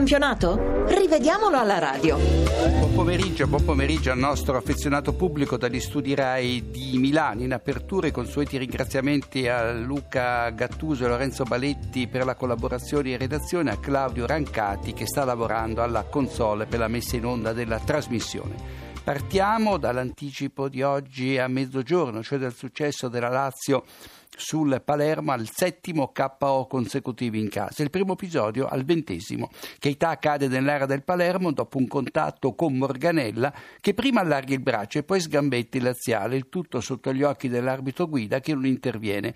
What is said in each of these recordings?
campionato? Rivediamolo alla radio. Buon pomeriggio, buon pomeriggio al nostro affezionato pubblico dagli studi RAI di Milano. In apertura i consueti ringraziamenti a Luca Gattuso e Lorenzo Baletti per la collaborazione in redazione, a Claudio Rancati che sta lavorando alla console per la messa in onda della trasmissione. Partiamo dall'anticipo di oggi a mezzogiorno, cioè dal successo della Lazio sul Palermo al settimo KO consecutivo in casa. Il primo episodio al ventesimo. Keita cade nell'area del Palermo dopo un contatto con Morganella che prima allarga il braccio e poi sgambetta il laziale, il tutto sotto gli occhi dell'arbitro guida che non interviene.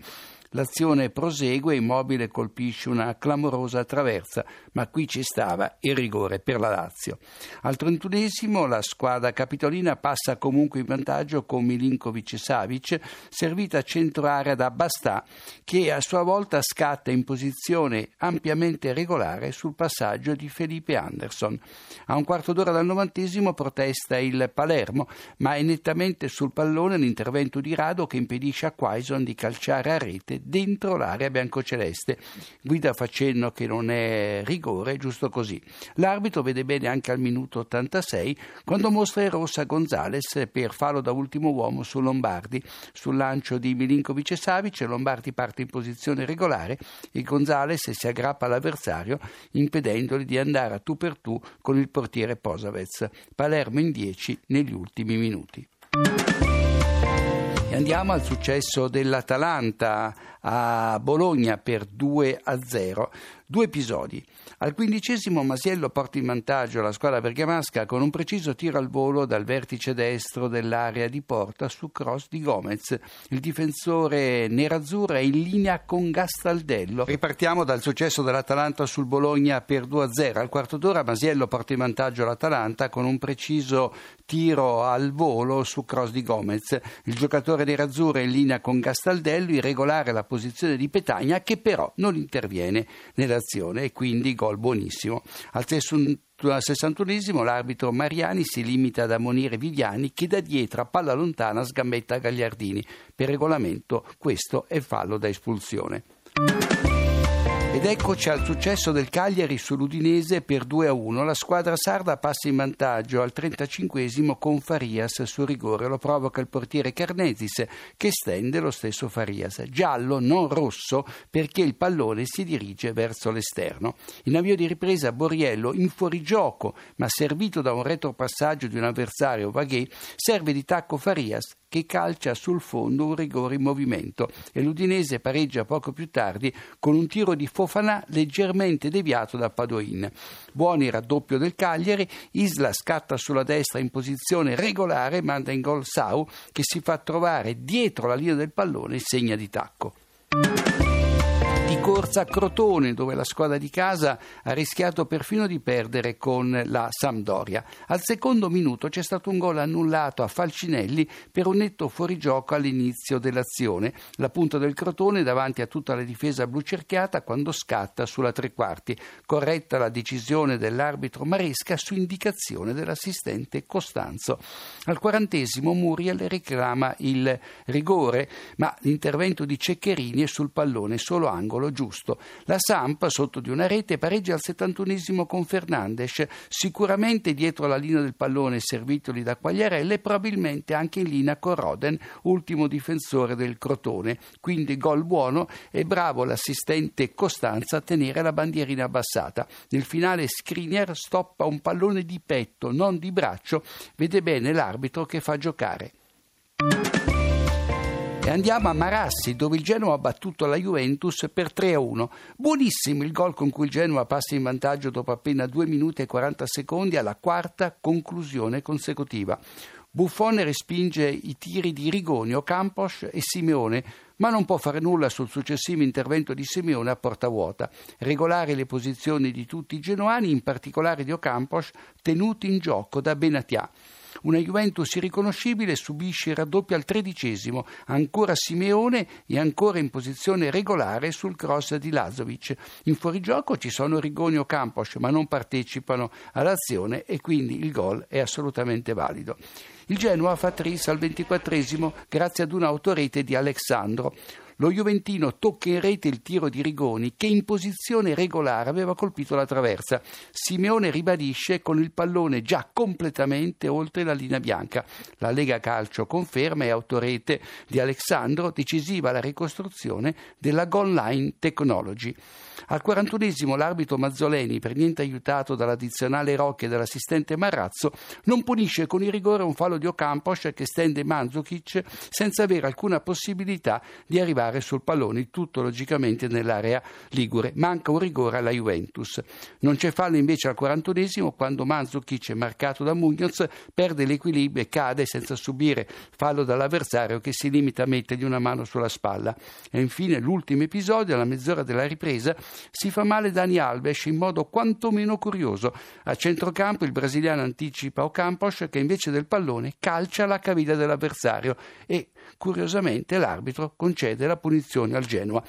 L'azione prosegue, Immobile colpisce una clamorosa traversa, ma qui ci stava il rigore per la Lazio. Al trentunesimo la squadra capitolina passa comunque in vantaggio con Milinkovic e Savic, servita a centro area da Bastà, che a sua volta scatta in posizione ampiamente regolare sul passaggio di Felipe Anderson. A un quarto d'ora dal novantesimo protesta il Palermo, ma è nettamente sul pallone l'intervento di Rado che impedisce a Quaison di calciare a rete dentro l'area biancoceleste. Guida fa cenno che non è rigore, giusto così. L'arbitro vede bene anche al minuto 86 quando mostra in rossa Gonzales per fallo da ultimo uomo su Lombardi. Sul lancio di Milinkovic e Savic, Lombardi parte in posizione regolare e Gonzales si aggrappa all'avversario impedendogli di andare a tu per tu con il portiere Posavez. Palermo in 10 negli ultimi minuti. E andiamo al successo dell'Atalanta a Bologna per 2 a 0. Due episodi. Al quindicesimo Masiello porta in vantaggio la squadra bergamasca con un preciso tiro al volo dal vertice destro dell'area di porta su cross di Gomez. Il difensore nerazzurro è in linea con Gastaldello. Ripartiamo dal successo dell'Atalanta sul Bologna per 2-0. Al quarto d'ora Masiello porta in vantaggio l'Atalanta con un preciso tiro al volo su cross di Gomez. Il giocatore nerazzurro è in linea con Gastaldello, irregolare la posizione di Petagna che però non interviene nell'azione e quindi gol buonissimo. Al 61esimo l'arbitro Mariani si limita ad ammonire Viviani che da dietro a palla lontana sgambetta Gagliardini. Per regolamento questo è fallo da espulsione. Ed eccoci al successo del Cagliari sull'Udinese per 2-1. La squadra sarda passa in vantaggio al 35 con Farias su rigore. Lo provoca il portiere Carnesis che stende lo stesso Farias. Giallo, non rosso, perché il pallone si dirige verso l'esterno. In avvio di ripresa Borriello in fuorigioco, ma servito da un retropassaggio di un avversario Vaghe, serve di tacco Farias che calcia sul fondo un rigore in movimento e l'Udinese pareggia poco più tardi con un tiro di Fofana leggermente deviato da Padoin. Buoni raddoppio del Cagliari, Isla scatta sulla destra in posizione regolare, manda in gol Sau che si fa trovare dietro la linea del pallone e segna di tacco corsa a Crotone, dove la squadra di casa ha rischiato perfino di perdere con la Sampdoria. Al secondo minuto c'è stato un gol annullato a Falcinelli per un netto fuorigioco all'inizio dell'azione. La punta del Crotone davanti a tutta la difesa blu cerchiata quando scatta sulla tre quarti. Corretta la decisione dell'arbitro Maresca su indicazione dell'assistente Costanzo. Al quarantesimo Muriel reclama il rigore, ma l'intervento di Ceccherini è sul pallone solo angolo giusto. La Samp, sotto di una rete, pareggia al 71 con Fernandes, sicuramente dietro la linea del pallone servitoli da Quagliarella e probabilmente anche in linea con Roden, ultimo difensore del Crotone. Quindi gol buono e bravo l'assistente Costanza a tenere la bandierina abbassata. Nel finale Skriniar stoppa un pallone di petto, non di braccio, vede bene l'arbitro che fa giocare. E andiamo a Marassi, dove il Genoa ha battuto la Juventus per 3-1. Buonissimo il gol con cui il Genoa passa in vantaggio dopo appena 2 minuti e 40 secondi alla quarta conclusione consecutiva. Buffone respinge i tiri di Rigonio, Campos e Simeone, ma non può fare nulla sul successivo intervento di Simeone a porta vuota. Regolare le posizioni di tutti i genoani, in particolare di Ocampos, tenuti in gioco da Benatia. Una Juventus irriconoscibile subisce il raddoppio al tredicesimo, ancora Simeone e ancora in posizione regolare sul cross di Lazovic. In fuorigioco ci sono Rigoni o Campos, ma non partecipano all'azione e quindi il gol è assolutamente valido. Il Genoa fa tris al ventiquattresimo grazie ad un'autorete di Alexandro. Lo Juventino tocca in rete il tiro di Rigoni che in posizione regolare aveva colpito la traversa. Simeone ribadisce con il pallone già completamente oltre la linea bianca. La Lega Calcio conferma e autorete di Alessandro decisiva la ricostruzione della Goal Line Technology. Al 41esimo l'arbitro Mazzoleni, per niente aiutato dall'addizionale Rocchi e dall'assistente Marrazzo, non punisce con il rigore un fallo di Ocampos che stende Mandzukic senza avere alcuna possibilità di arrivare sul pallone, tutto logicamente nell'area ligure. Manca un rigore alla Juventus. Non c'è fallo invece al 41esimo quando Mandzukic, marcato da Munoz, perde l'equilibrio e cade senza subire fallo dall'avversario che si limita a mettergli una mano sulla spalla. E infine l'ultimo episodio, alla mezz'ora della ripresa, si fa male Dani Alves in modo quantomeno curioso. A centrocampo il brasiliano anticipa Ocampos che invece del pallone calcia la caviglia dell'avversario e curiosamente l'arbitro concede la punizione al Genoa.